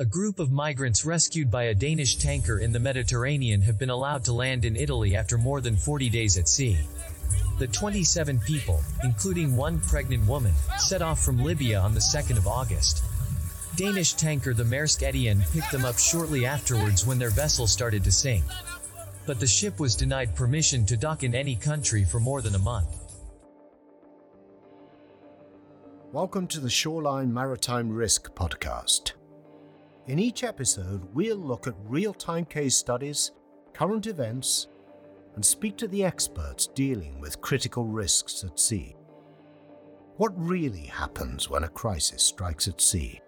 A group of migrants rescued by a Danish tanker in the Mediterranean have been allowed to land in Italy after more than 40 days at sea. The 27 people, including one pregnant woman, set off from Libya on the 2nd of August. Danish tanker the Maersk Etienne picked them up shortly afterwards when their vessel started to sink. But the ship was denied permission to dock in any country for more than a month. Welcome to the Shoreline Maritime Risk Podcast. In each episode, we'll look at real time case studies, current events, and speak to the experts dealing with critical risks at sea. What really happens when a crisis strikes at sea?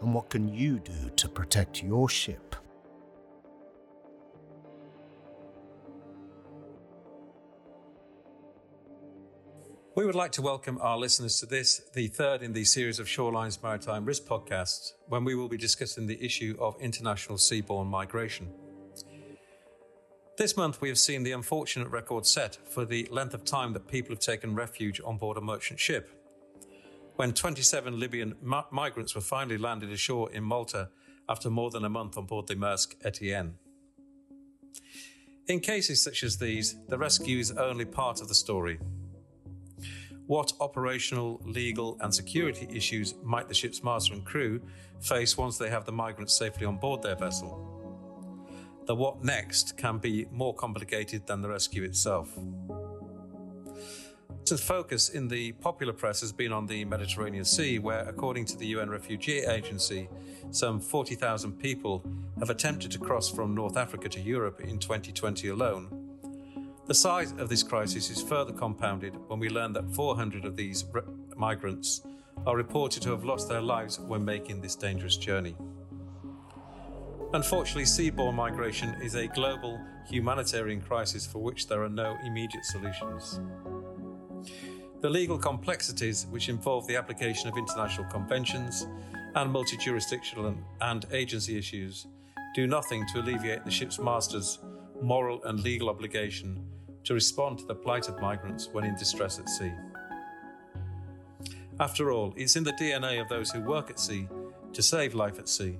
and what can you do to protect your ship? We would like to welcome our listeners to this, the third in the series of Shoreline's Maritime Risk podcasts, when we will be discussing the issue of international seaborne migration. This month, we have seen the unfortunate record set for the length of time that people have taken refuge on board a merchant ship when 27 Libyan mi- migrants were finally landed ashore in Malta after more than a month on board the Maersk Etienne. In cases such as these, the rescue is only part of the story. What operational, legal, and security issues might the ship's master and crew face once they have the migrants safely on board their vessel? The what next can be more complicated than the rescue itself. The focus in the popular press has been on the Mediterranean Sea, where, according to the UN Refugee Agency, some 40,000 people have attempted to cross from North Africa to Europe in 2020 alone. The size of this crisis is further compounded when we learn that 400 of these re- migrants are reported to have lost their lives when making this dangerous journey. Unfortunately, seaborne migration is a global humanitarian crisis for which there are no immediate solutions. The legal complexities which involve the application of international conventions and multi jurisdictional and agency issues do nothing to alleviate the ship's master's moral and legal obligation to respond to the plight of migrants when in distress at sea. After all, it's in the DNA of those who work at sea to save life at sea,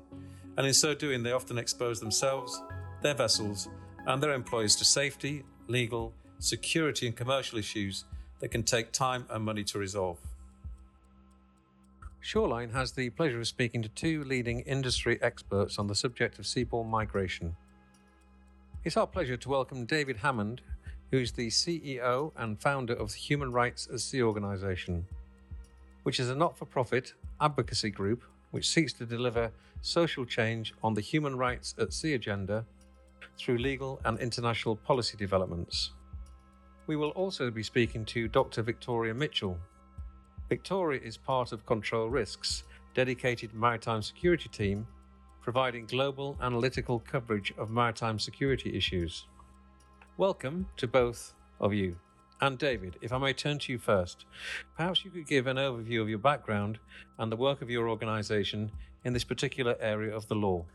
and in so doing, they often expose themselves, their vessels, and their employees to safety, legal, security, and commercial issues that can take time and money to resolve. Shoreline has the pleasure of speaking to two leading industry experts on the subject of seaborne migration. It's our pleasure to welcome David Hammond, who is the CEO and founder of the Human Rights at Sea organisation, which is a not for profit advocacy group which seeks to deliver social change on the human rights at sea agenda through legal and international policy developments. We will also be speaking to Dr. Victoria Mitchell. Victoria is part of Control Risks, dedicated maritime security team, providing global analytical coverage of maritime security issues. Welcome to both of you. And David, if I may turn to you first, perhaps you could give an overview of your background and the work of your organisation in this particular area of the law.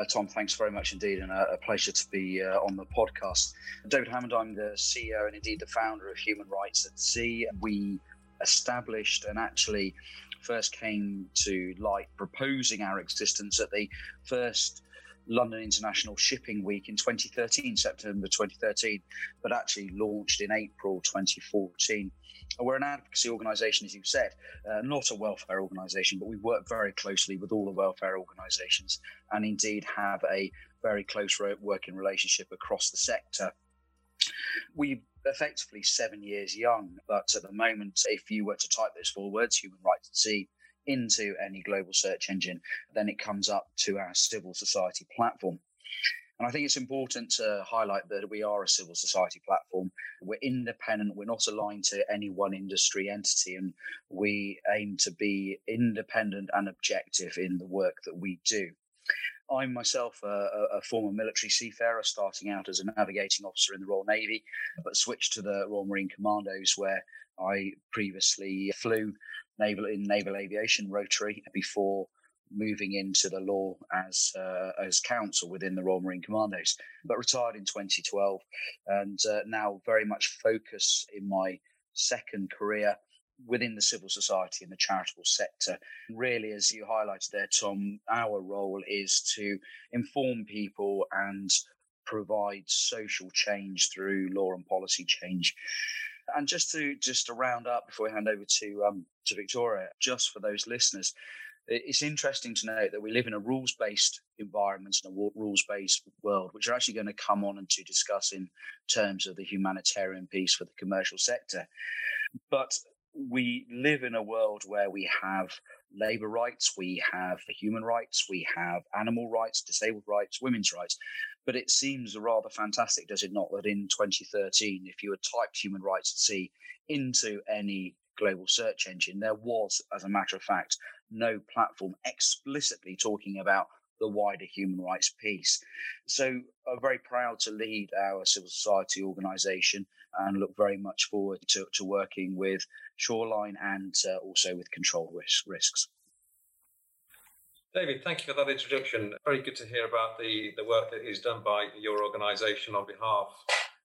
Uh, Tom, thanks very much indeed, and a, a pleasure to be uh, on the podcast. David Hammond, I'm the CEO and indeed the founder of Human Rights at Sea. We established and actually first came to light proposing our existence at the first London International Shipping Week in 2013, September 2013, but actually launched in April 2014. We're an advocacy organisation, as you said, uh, not a welfare organisation, but we work very closely with all the welfare organisations and indeed have a very close working relationship across the sector. We effectively seven years young, but at the moment, if you were to type those four words, human rights at sea, into any global search engine, then it comes up to our civil society platform. And I think it's important to highlight that we are a civil society platform. We're independent. We're not aligned to any one industry entity. And we aim to be independent and objective in the work that we do. I'm myself uh, a, a, former military seafarer, starting out as a navigating officer in the Royal Navy, but switched to the Royal Marine Commandos, where I previously flew naval in naval aviation rotary before moving into the law as uh, as counsel within the Royal Marine Commandos, but retired in 2012, and uh, now very much focus in my second career within the civil society and the charitable sector. Really, as you highlighted there, Tom, our role is to inform people and provide social change through law and policy change. And just to just to round up before we hand over to um, to Victoria, just for those listeners, it's interesting to note that we live in a rules based environment and a rules based world, which are actually going to come on and to discuss in terms of the humanitarian piece for the commercial sector. But we live in a world where we have labor rights, we have human rights, we have animal rights, disabled rights, women's rights. But it seems rather fantastic, does it not, that in 2013, if you had typed human rights at sea into any global search engine, there was, as a matter of fact, no platform explicitly talking about the wider human rights piece. So I'm very proud to lead our civil society organisation and look very much forward to, to working with Shoreline and uh, also with control risk, risks. David, thank you for that introduction. Very good to hear about the, the work that is done by your organisation on behalf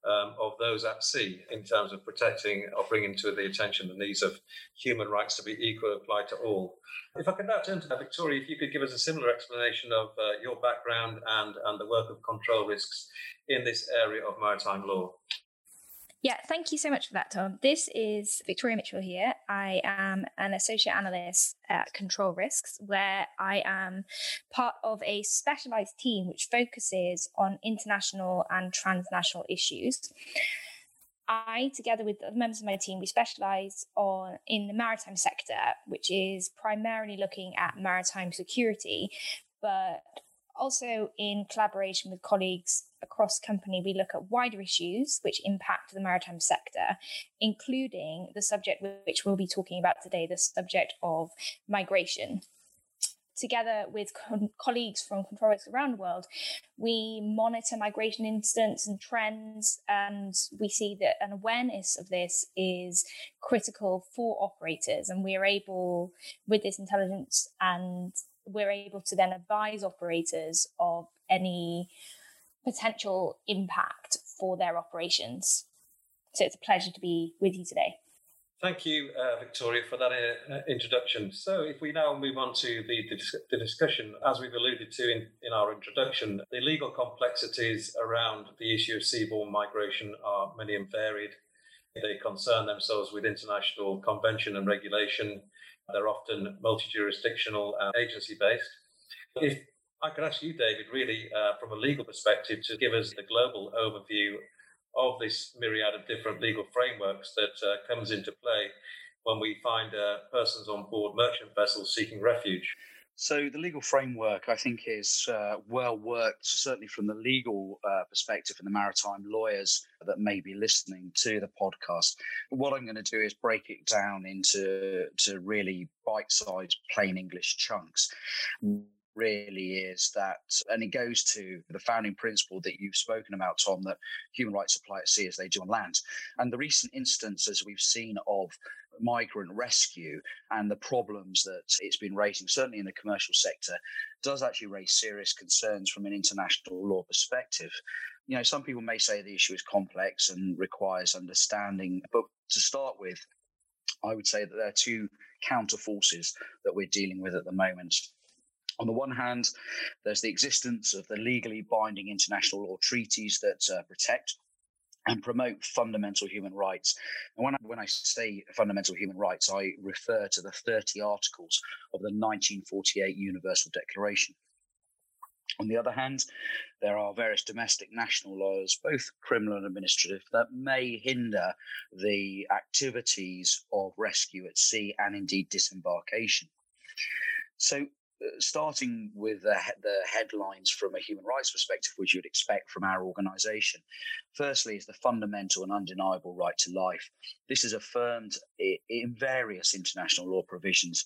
um, of those at sea in terms of protecting or bringing to the attention the needs of human rights to be equal applied to all. If I could now turn to Victoria, if you could give us a similar explanation of uh, your background and, and the work of control risks in this area of maritime law. Yeah, thank you so much for that, Tom. This is Victoria Mitchell here. I am an associate analyst at Control Risks, where I am part of a specialized team which focuses on international and transnational issues. I, together with the members of my team, we specialize on in the maritime sector, which is primarily looking at maritime security, but also, in collaboration with colleagues across company, we look at wider issues which impact the maritime sector, including the subject which we'll be talking about today, the subject of migration. Together with co- colleagues from control around the world, we monitor migration incidents and trends, and we see that an awareness of this is critical for operators. And we are able, with this intelligence and we're able to then advise operators of any potential impact for their operations. So it's a pleasure to be with you today. Thank you, uh, Victoria, for that uh, introduction. So, if we now move on to the, the, the discussion, as we've alluded to in, in our introduction, the legal complexities around the issue of seaborne migration are many and varied. They concern themselves with international convention and regulation, they're often multi jurisdictional agency based. If I could ask you, David, really uh, from a legal perspective, to give us the global overview of this myriad of different legal frameworks that uh, comes into play when we find uh, persons on board merchant vessels seeking refuge. So the legal framework, I think, is uh, well worked, certainly from the legal uh, perspective and the maritime lawyers that may be listening to the podcast. What I'm going to do is break it down into to really bite-sized, plain English chunks really is that, and it goes to the founding principle that you've spoken about, Tom, that human rights apply at sea as they do on land. And the recent instances we've seen of migrant rescue and the problems that it's been raising, certainly in the commercial sector, does actually raise serious concerns from an international law perspective. You know, some people may say the issue is complex and requires understanding, but to start with, I would say that there are two counter forces that we're dealing with at the moment. On the one hand, there's the existence of the legally binding international law treaties that uh, protect and promote fundamental human rights. And when I, when I say fundamental human rights, I refer to the 30 articles of the 1948 Universal Declaration. On the other hand, there are various domestic national laws, both criminal and administrative, that may hinder the activities of rescue at sea and indeed disembarkation. So, starting with the, the, headlines from a human rights perspective, which you'd expect from our organisation. Firstly, is the fundamental and undeniable right to life. This is affirmed in various international law provisions.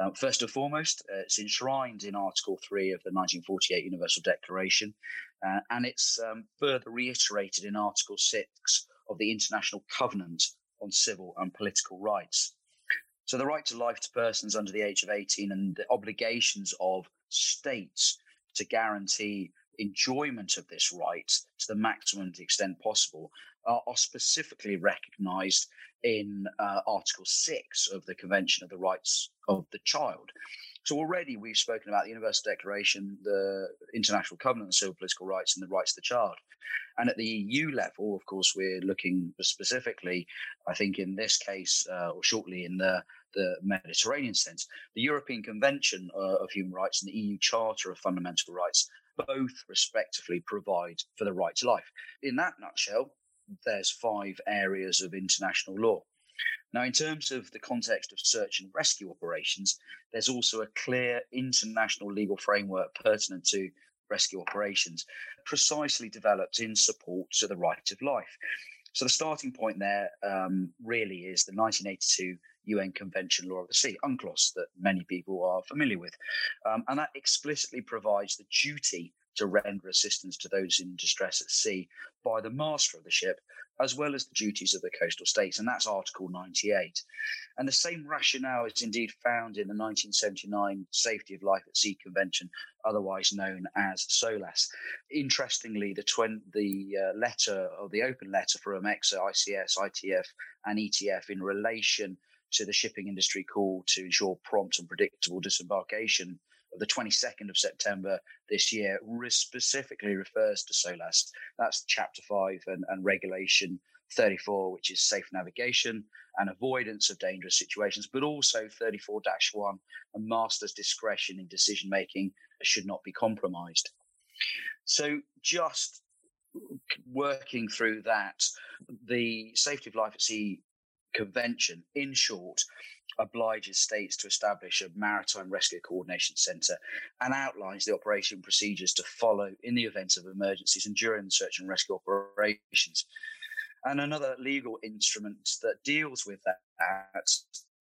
Uh, first and foremost, uh, it's enshrined in Article 3 of the 1948 Universal Declaration, uh, and it's um, further reiterated in Article 6 of the International Covenant on Civil and Political Rights. So the right to life to persons under the age of 18 and the obligations of states to guarantee enjoyment of this right to the maximum extent possible are, are specifically recognised in uh, Article 6 of the Convention of the Rights of the Child. So already we've spoken about the Universal Declaration, the International Covenant on Civil Political Rights, and the rights of the child. And at the EU level, of course, we're looking specifically, I think in this case, uh, or shortly in the, the Mediterranean sense, the European Convention uh, of Human Rights and the EU Charter of Fundamental Rights both respectively provide for the right to life. In that nutshell, there's five areas of international law. Now, in terms of the context of search and rescue operations, there's also a clear international legal framework pertinent to rescue operations, precisely developed in support to the right of life. So the starting point there um, really is the 1982 UN Convention Law of the Sea, UNCLOS, that many people are familiar with. Um, and that explicitly provides the duty to render assistance to those in distress at sea by the master of the ship, as well as the duties of the coastal states. And that's Article 98. And the same rationale is indeed found in the 1979 Safety of Life at Sea Convention, otherwise known as SOLAS. Interestingly, the, twen- the uh, letter or the open letter from ECSA, ICS, ITF, and ETF in relation to the shipping industry call to ensure prompt and predictable disembarkation the 22nd of September this year specifically refers to SOLAS. That's Chapter 5 and, and Regulation 34, which is safe navigation and avoidance of dangerous situations, but also 34 1, a master's discretion in decision making should not be compromised. So, just working through that, the Safety of Life at Sea Convention, in short, obliges states to establish a maritime rescue coordination centre and outlines the operation procedures to follow in the event of emergencies and during search and rescue operations. And another legal instrument that deals with that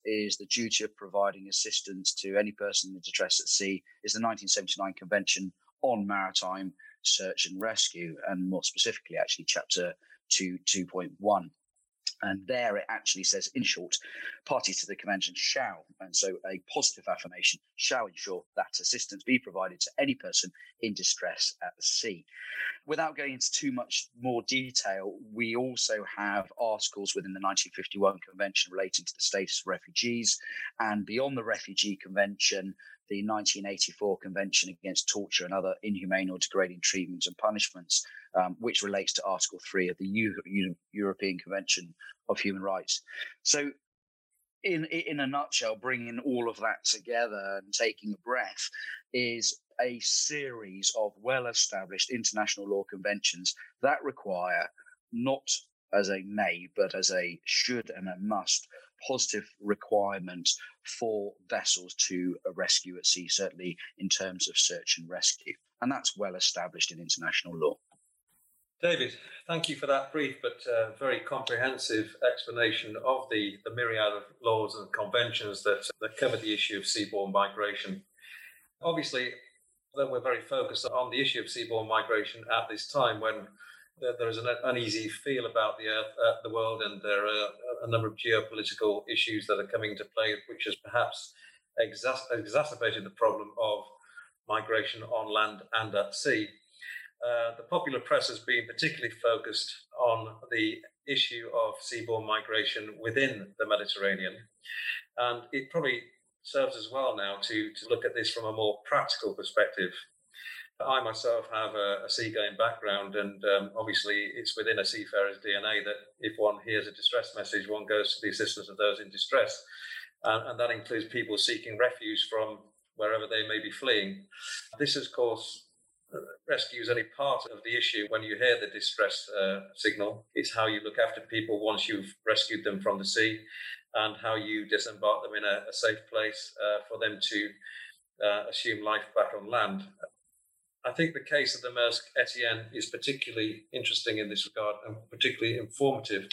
is the duty of providing assistance to any person in distress at sea is the 1979 Convention on Maritime Search and Rescue, and more specifically, actually, Chapter 2 2.1. And there it actually says, in short, parties to the convention shall, and so a positive affirmation, shall ensure that assistance be provided to any person in distress at sea. Without going into too much more detail, we also have articles within the 1951 convention relating to the status of refugees. And beyond the Refugee Convention, the 1984 Convention Against Torture and Other Inhumane or Degrading Treatments and Punishments, um, which relates to Article 3 of the U- U- European Convention of Human Rights. So, in, in a nutshell, bringing all of that together and taking a breath is a series of well established international law conventions that require not as a may, but as a should and a must positive requirement for vessels to rescue at sea, certainly in terms of search and rescue. And that's well established in international law. David, thank you for that brief but uh, very comprehensive explanation of the, the myriad of laws and conventions that, that cover the issue of seaborne migration. Obviously, then we're very focused on the issue of seaborne migration at this time when there is an uneasy feel about the earth, uh, the world, and there are a number of geopolitical issues that are coming into play, which has perhaps exacerbated the problem of migration on land and at sea. Uh, the popular press has been particularly focused on the issue of seaborne migration within the Mediterranean, and it probably serves as well now to, to look at this from a more practical perspective. I myself have a, a seagoing background, and um, obviously it's within a seafarer's DNA that if one hears a distress message, one goes to the assistance of those in distress. And, that includes people seeking refuge from wherever they may be fleeing. This, of course, rescue is only part of the issue when you hear the distress uh, signal. It's how you look after people once you've rescued them from the sea and how you disembark them in a, a safe place uh, for them to uh, assume life back on land. I think the case of the Maersk Etienne is particularly interesting in this regard and particularly informative.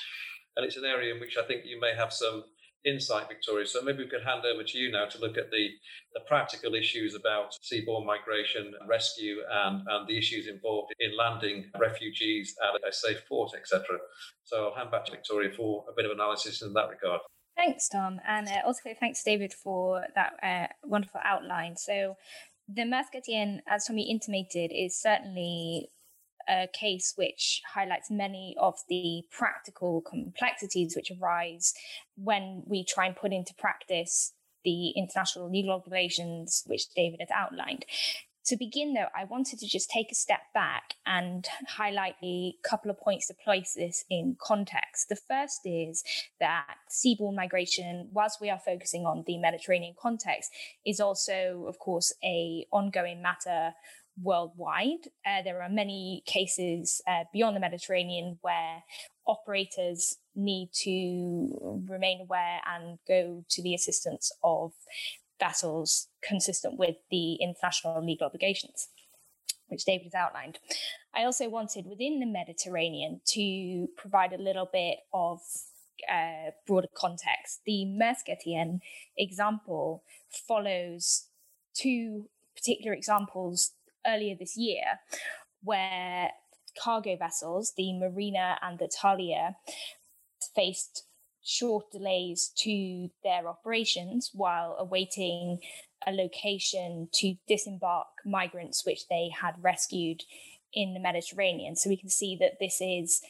And it's an area in which I think you may have some insight, Victoria. So maybe we could hand over to you now to look at the, the practical issues about seaborne migration, rescue, and, and the issues involved in landing refugees at a safe port, etc. So I'll hand back to Victoria for a bit of analysis in that regard. Thanks, Tom. And uh, also thanks, David, for that uh, wonderful outline. So the Maersk as Tommy intimated, is certainly a case which highlights many of the practical complexities which arise when we try and put into practice the international legal obligations which David has outlined. To begin, though, I wanted to just take a step back and highlight a couple of points to place this in context. The first is that seaborne migration, whilst we are focusing on the Mediterranean context, is also, of course, a ongoing matter worldwide. Uh, there are many cases uh, beyond the Mediterranean where operators need to remain aware and go to the assistance of vessels consistent with the international legal obligations, which David has outlined. I also wanted within the Mediterranean to provide a little bit of uh, broader context. The Etienne example follows two particular examples earlier this year where cargo vessels, the Marina and the Talia, faced short delays to their operations while awaiting a location to disembark migrants which they had rescued in the Mediterranean. So we can see that this is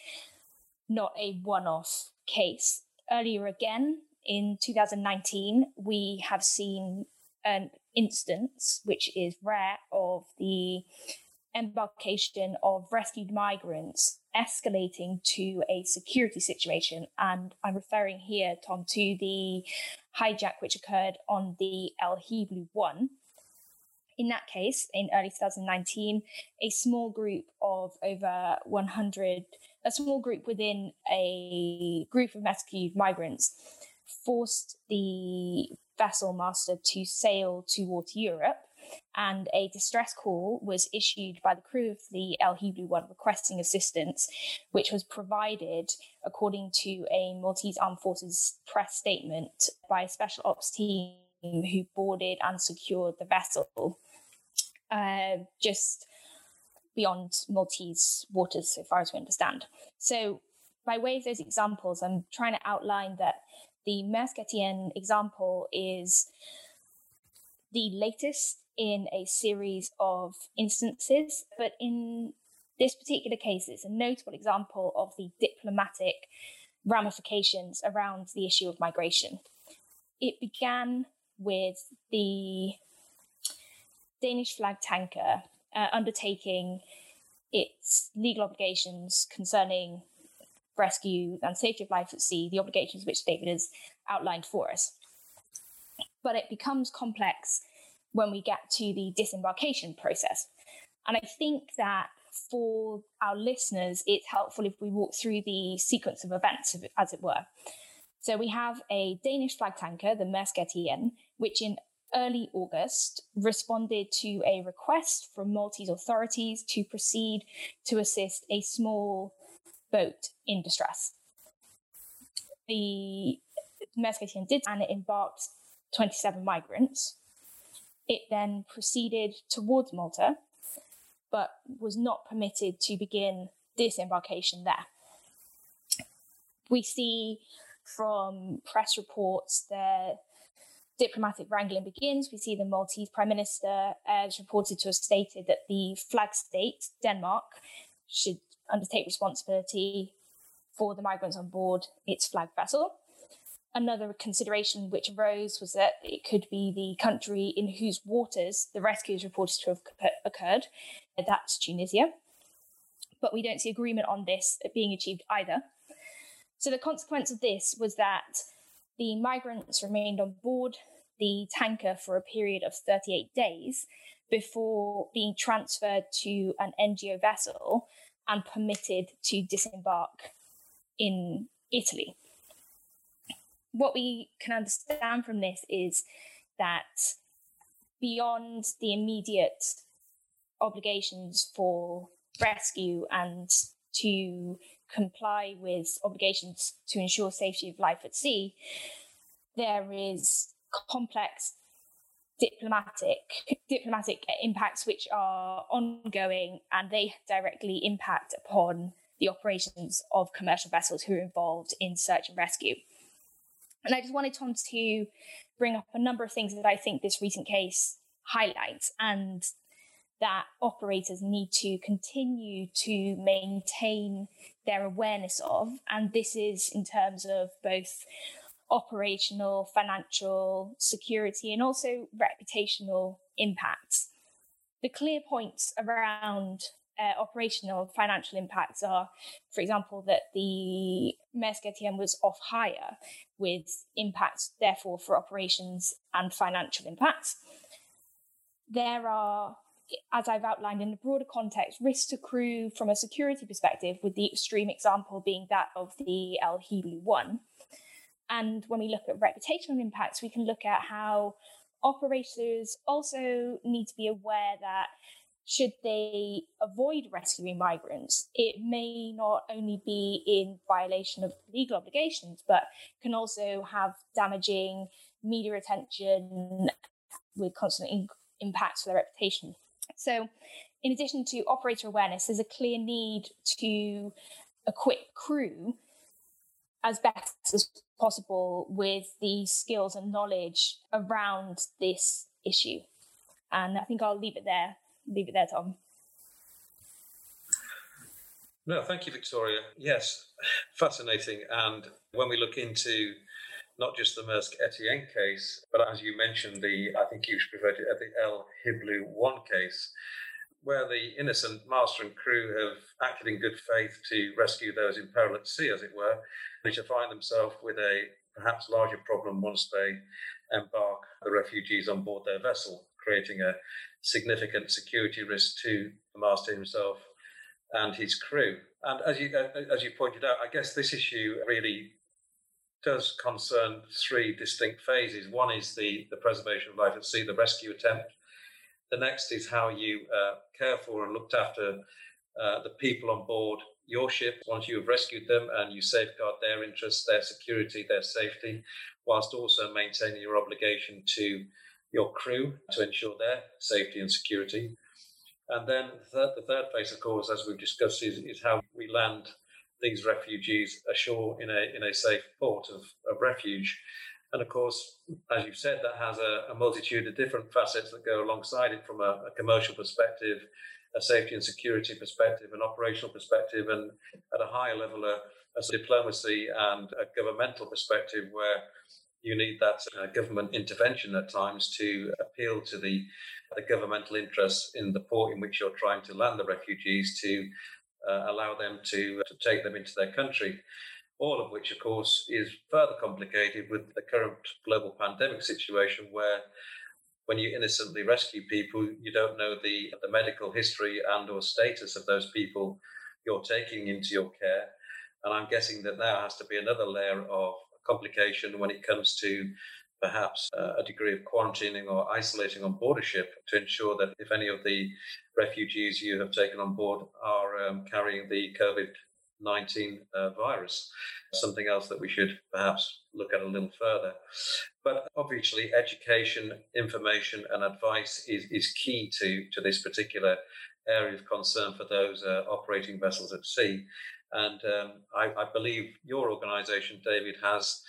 not a one off case. Earlier again, in 2019, we have seen an instance, which is rare, of the embarkation of rescued migrants escalating to a security situation. And I'm referring here, Tom, to the hijack which occurred on the El Hiblu 1. In that case, in early 2019, a small group of over 100, a small group within a group of rescued migrants forced the vessel master to sail towards Europe and a distress call was issued by the crew of the El Hiblu 1 requesting assistance, which was provided, according to a Maltese Armed Forces press statement, by a special ops team who boarded and secured the vessel uh, just beyond Maltese waters, so far as we understand. So, by way of those examples, I'm trying to outline that the Maersk Etienne example is the latest in a series of instances, but in this particular case, it's a notable example of the diplomatic ramifications around the issue of migration. It began with the Danish flag tanker uh, undertaking its legal obligations concerning rescue and safety of life at sea, the obligations which David has outlined for us. But it becomes complex when we get to the disembarkation process. And I think that for our listeners, it's helpful if we walk through the sequence of events, as it were. So we have a Danish flag tanker, the Maersk Etienne, which in early August responded to a request from Maltese authorities to proceed to assist a small boat in distress. The Maersk Etienne did, and it embarked 27 migrants. It then proceeded towards Malta, but was not permitted to begin disembarkation there. We see from press reports that diplomatic wrangling begins. We see the Maltese Prime Minister uh, as reported to have stated that the flag state, Denmark, should undertake responsibility for the migrants on board its flag vessel. Another consideration which arose was that it could be the country in whose waters the rescue is reported to have occurred. That's Tunisia. But we don't see agreement on this being achieved either. So the consequence of this was that the migrants remained on board the tanker for a period of 38 days before being transferred to an NGO vessel and permitted to disembark in Italy what we can understand from this is that beyond the immediate obligations for rescue and to comply with obligations to ensure safety of life at sea, there is complex diplomatic diplomatic impacts which are ongoing and they directly impact upon the operations of commercial vessels who are involved in search and rescue. And I just wanted Tom to bring up a number of things that I think this recent case highlights. And that operators need to continue to maintain their awareness of. And this is in terms of both operational, financial, security, and also reputational impacts. The clear points around uh, operational financial impacts are, for example, that the Maersk Etienne was off hire with impacts, therefore, for operations and financial impacts. There are, as I've outlined in the broader context, risks crew from a security perspective, with the extreme example being that of the El Hiblu 1. And when we look at reputational impacts, we can look at how operators also need to be aware that should they avoid rescuing migrants, it may not only be in violation of legal obligations, but can also have damaging media attention with constant in- impacts for their reputation. So, in addition to operator awareness, there's a clear need to equip crew as best as possible with the skills and knowledge around this issue. And I think I'll leave it there leave it there, Tom. No, thank you, Victoria. Yes, fascinating. And when we look into not just the Maersk Etienne case, but as you mentioned, the I think you should refer to it, the El Hiblu one case, where the innocent master and crew have acted in good faith to rescue those in peril at sea, as it were, and to find themselves with a perhaps larger problem once they embark the refugees on board their vessel, creating a significant security risk to the master himself and his crew. And as you uh, as you pointed out, I guess this issue really does concern three distinct phases. One is the the preservation of life at sea, the rescue attempt. The next is how you uh, care for and looked after uh, the people on board your ship once you have rescued them and you safeguard their interests, their security, their safety, whilst also maintaining your obligation to your crew to ensure their safety and security. And then the third, the third phase, of course, as we've discussed, is, is how we land these refugees ashore in a in a safe port of, of refuge. And of course, as you've said, that has a, a multitude of different facets that go alongside it from a, a, commercial perspective, a safety and security perspective, an operational perspective, and at a higher level, a, a diplomacy and a governmental perspective where you need that uh, government intervention at times to appeal to the, the governmental interests in the port in which you're trying to land the refugees to uh, allow them to, to take them into their country. All of which, of course, is further complicated with the current global pandemic situation where when you innocently rescue people, you don't know the, the medical history and or status of those people you're taking into your care. And I'm guessing that there has to be another layer of complication when it comes to perhaps uh, a degree of quarantining or isolating on board a ship to ensure that if any of the refugees you have taken on board are um, carrying the COVID 19 uh, virus, something else that we should perhaps look at a little further. But obviously, education, information, and advice is, is key to, to this particular area of concern for those uh, operating vessels at sea. And um, I, I, believe your organization, David, has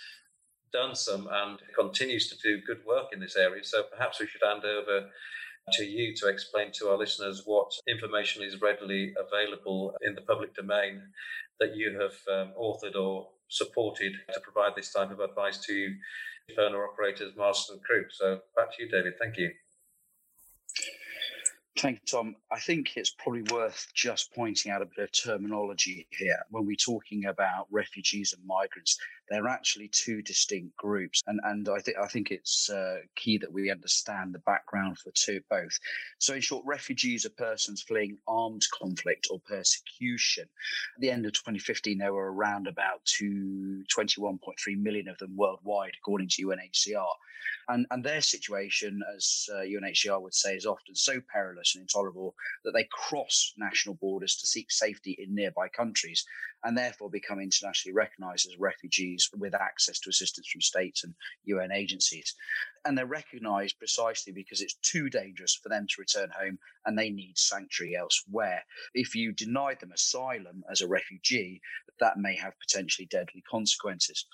done some and continues to do good work in this area. So perhaps we should hand over to you to explain to our listeners what information is readily available in the public domain that you have um, authored or supported to provide this type of advice to owner operators, masters, and crew. So back to you, David. Thank you. Thank you, Tom. I think it's probably worth just pointing out a bit of terminology here. When we're talking about refugees and migrants, they're actually two distinct groups, and and I think I think it's uh, key that we understand the background for two both. So, in short, refugees are persons fleeing armed conflict or persecution. At the end of 2015, there were around about to 21.3 million of them worldwide, according to UNHCR. And, and their situation, as uh, UNHCR would say, is often so perilous and intolerable that they cross national borders to seek safety in nearby countries and therefore become internationally recognized as refugees with access to assistance from states and UN agencies. And they're recognized precisely because it's too dangerous for them to return home and they need sanctuary elsewhere. If you deny them asylum as a refugee, that may have potentially deadly consequences.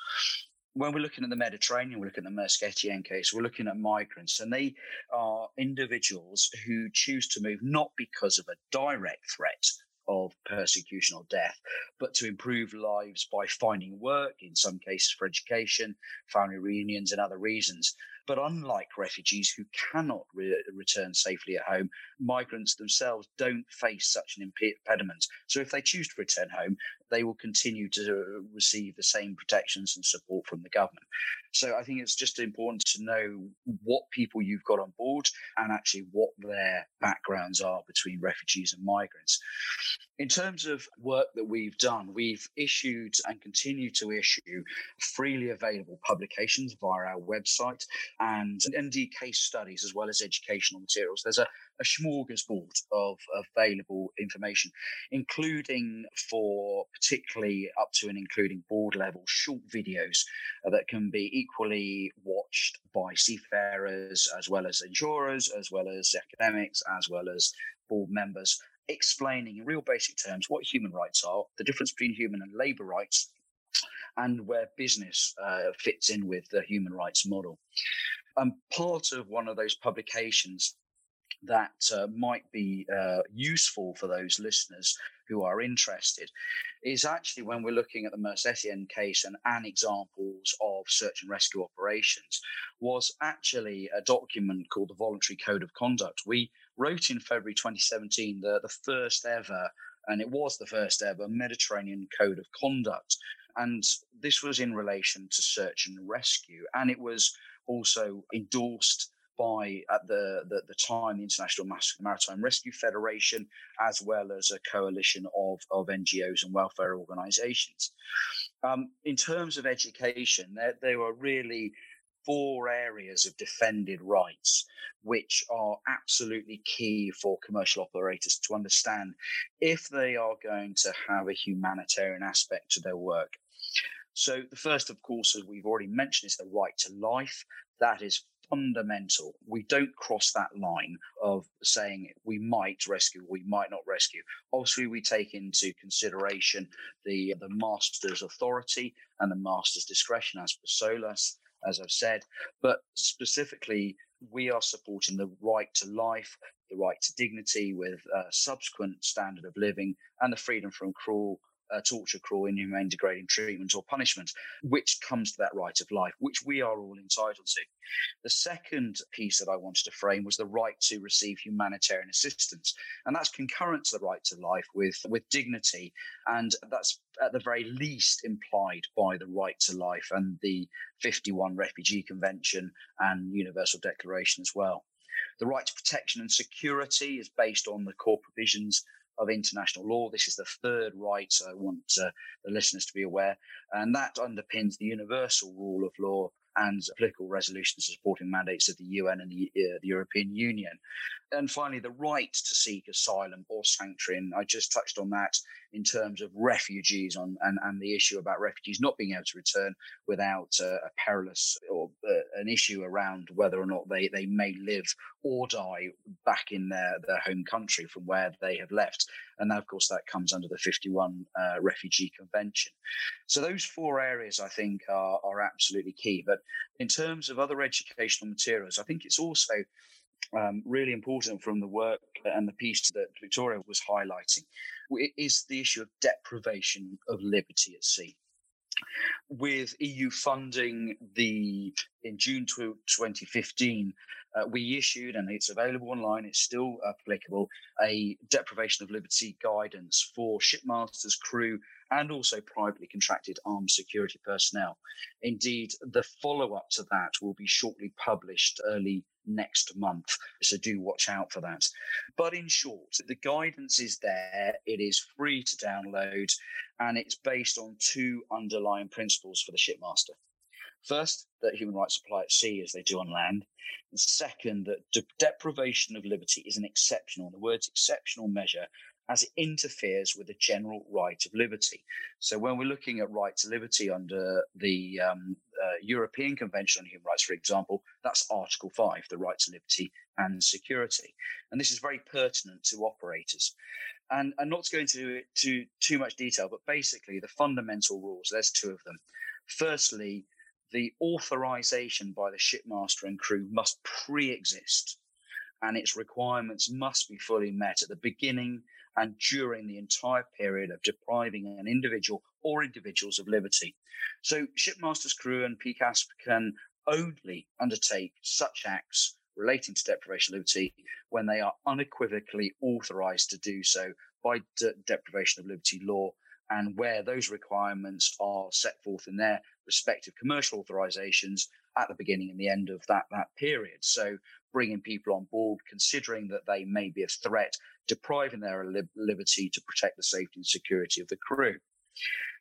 when we're looking at the Mediterranean, we're looking at the Maersk Etienne case, we're looking at migrants, and they are individuals who choose to move not because of a direct threat of persecution or death, but to improve lives by finding work, in some cases for education, family reunions, and other reasons. But unlike refugees who cannot re- return safely at home, migrants themselves don't face such an impediment. So if they choose to return home, they will continue to receive the same protections and support from the government. So I think it's just important to know what people you've got on board and actually what their backgrounds are between refugees and migrants. In terms of work that we've done, we've issued and continue to issue freely available publications via our website and indeed case studies as well as educational materials. There's a, a smorgasbord of available information, including for particularly up to and including board level short videos that can be equally watched by seafarers as well as insurers, as well as academics, as well as board members explaining in real basic terms what human rights are, the difference between human and labor rights, and where business uh, fits in with the human rights model. And part of one of those publications that uh, might be uh, useful for those listeners who are interested is actually when we're looking at the Maersk case and, and examples of search and rescue operations was actually a document called the Voluntary Code of Conduct. We wrote in February 2017 the, the first ever, and it was the first ever Mediterranean Code of Conduct. And this was in relation to search and rescue. And it was also endorsed by at the, the, the time the International Maritime Rescue Federation, as well as a coalition of, of NGOs and welfare organisations. Um, in terms of education, there, there were really four areas of defended rights, which are absolutely key for commercial operators to understand if they are going to have a humanitarian aspect to their work. So, the first, of course, as we've already mentioned, is the right to life. That is fundamental. We don't cross that line of saying we might rescue, we might not rescue. Obviously, we take into consideration the the master's authority and the master's discretion as per SOLAS, as I've said, but specifically, we are supporting the right to life, the right to dignity with a subsequent standard of living, and the freedom from cruel uh, torture, cruel, inhumane, degrading treatment or punishment, which comes to that right of life, which we are all entitled to. The second piece that I wanted to frame was the right to receive humanitarian assistance, and that's concurrent to the right to life with with dignity, and that's at the very least implied by the right to life and the 51 Refugee Convention and Universal Declaration as well. The right to protection and security is based on the core provisions of international law. This is the third right I want uh, the listeners to be aware, and that underpins the universal rule of law and political resolutions supporting mandates of the UN and the, uh, the, European Union. And finally, the right to seek asylum or sanctuary. And I just touched on that in terms of refugees on, and, and the issue about refugees not being able to return without uh, a perilous or uh, an issue around whether or not they, they may live or die back in their, their home country from where they have left. And of course, that comes under the 51 uh, Refugee Convention. So those four areas, I think, are, are absolutely key. But in terms of other educational materials, I think it's also um, really important from the work and the piece that Victoria was highlighting is the issue of deprivation of liberty at sea with EU funding, the in June 2015, uh, we issued, and it's available online, it's still applicable, a deprivation of liberty guidance for shipmasters, crew, and also privately contracted armed security personnel. Indeed, the follow up to that will be shortly published early next month. So do watch out for that. But in short, the guidance is there, it is free to download, and it's based on two underlying principles for the shipmaster. First, that human rights apply at sea as they do on land. And second, that de- deprivation of liberty is an exceptional, the words exceptional measure as it interferes with the general right of liberty. So when we're looking at right to liberty under the um, uh, European Convention on Human Rights, for example, that's Article 5, the right to liberty and security. And this is very pertinent to operators. And, and not going to go into too, too much detail, but basically the fundamental rules, there's two of them. Firstly, the authorization by the shipmaster and crew must pre exist and its requirements must be fully met at the beginning and during the entire period of depriving an individual or individuals of liberty. So, shipmaster's crew and PCASP can only undertake such acts relating to deprivation of liberty when they are unequivocally authorized to do so by de- deprivation of liberty law and where those requirements are set forth in their respective commercial authorizations at the beginning and the end of that, that period. So bringing people on board, considering that they may be a threat, depriving their li- liberty to protect the safety and security of the crew.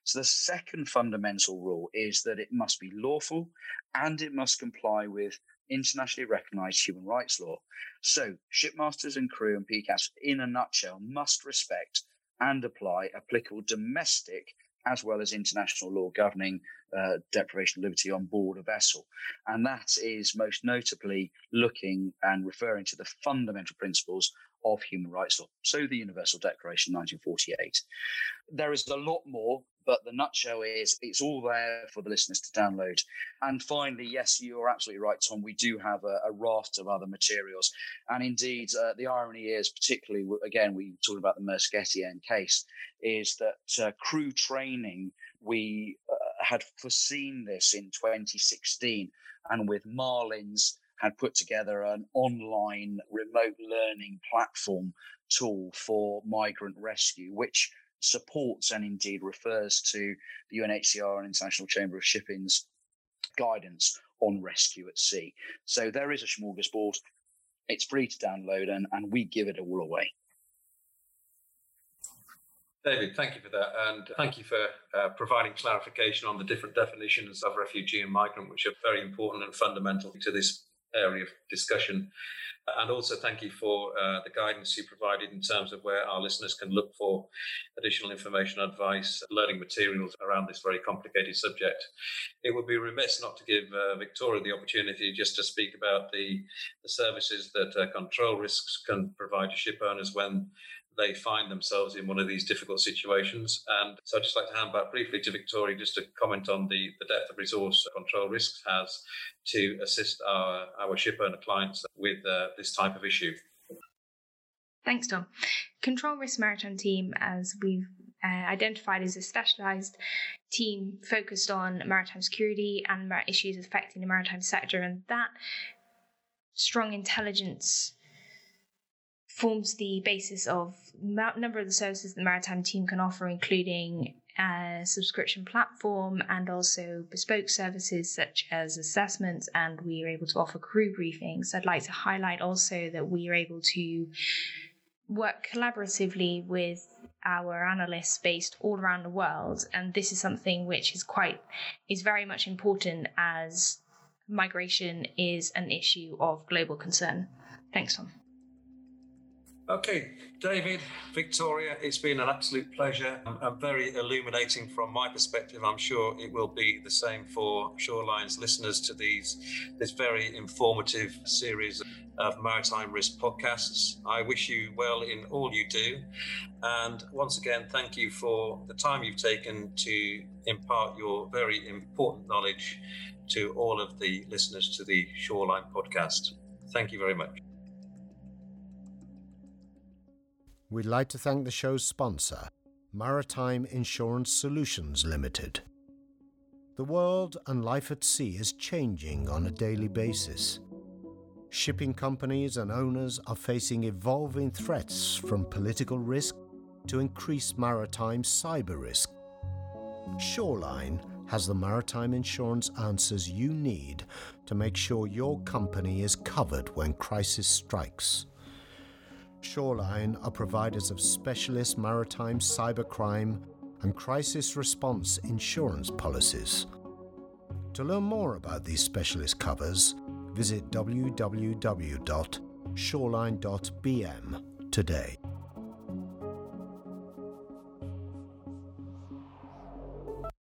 So the second fundamental rule is that it must be lawful and it must comply with internationally recognized human rights law. So shipmasters and crew and PCAS, in a nutshell, must respect and apply applicable domestic as well as international law governing uh, deprivation of liberty on board a vessel. And that is most notably looking and referring to the fundamental principles of human rights law. So the Universal Declaration 1948. There is a lot more, but the nutshell is it's all there for the listeners to download. And finally, yes, you're absolutely right, Tom. We do have a, a raft of other materials. And indeed, uh, the irony is, particularly, again, we talked about the Maersk Etienne case, is that uh, crew training, we uh, had foreseen this in 2016. And with Marlins, had put together an online remote learning platform tool for migrant rescue, which supports and indeed refers to the UNHCR and International Chamber of Shipping's guidance on rescue at sea. So there is a smorgasbord. It's free to download and, and we give it all away. David, thank you for that. And thank you for uh, providing clarification on the different definitions of refugee and migrant, which are very important and fundamental to this area of discussion. And also, thank you for uh, the guidance you provided in terms of where our listeners can look for additional information, advice, learning materials around this very complicated subject. It would be remiss not to give uh, Victoria the opportunity just to speak about the, the services that uh, control risks can provide to ship owners when they find themselves in one of these difficult situations. And so I'd just like to hand back briefly to Victoria just to comment on the, the depth of resource control risks has to assist our, our ship owner clients with uh, this type of issue. Thanks, Tom. Control Risk Maritime Team, as we've uh, identified, is a specialised team focused on maritime security and issues affecting the maritime sector, and that strong intelligence forms the basis of a number of the services the maritime team can offer, including a subscription platform and also bespoke services such as assessments, and we are able to offer crew briefings. I'd like to highlight also that we are able to work collaboratively with our analysts based all around the world, and this is something which is quite is very much important as migration is an issue of global concern. Thanks, Tom. Okay, David, Victoria, it's been an absolute pleasure and very illuminating from my perspective. I'm sure it will be the same for Shoreline's listeners to these this very informative series of maritime risk podcasts. I wish you well in all you do, and once again, thank you for the time you've taken to impart your very important knowledge to all of the listeners to the Shoreline podcast. Thank you very much. We'd like to thank the show's sponsor, Maritime Insurance Solutions Limited. The world and life at sea is changing on a daily basis. Shipping companies and owners are facing evolving threats from political risk to increased maritime cyber risk. Shoreline has the maritime insurance answers you need to make sure your company is covered when crisis strikes. Shoreline are providers of specialist maritime cybercrime and crisis response insurance policies. To learn more about these specialist covers, visit www.shoreline.bm today.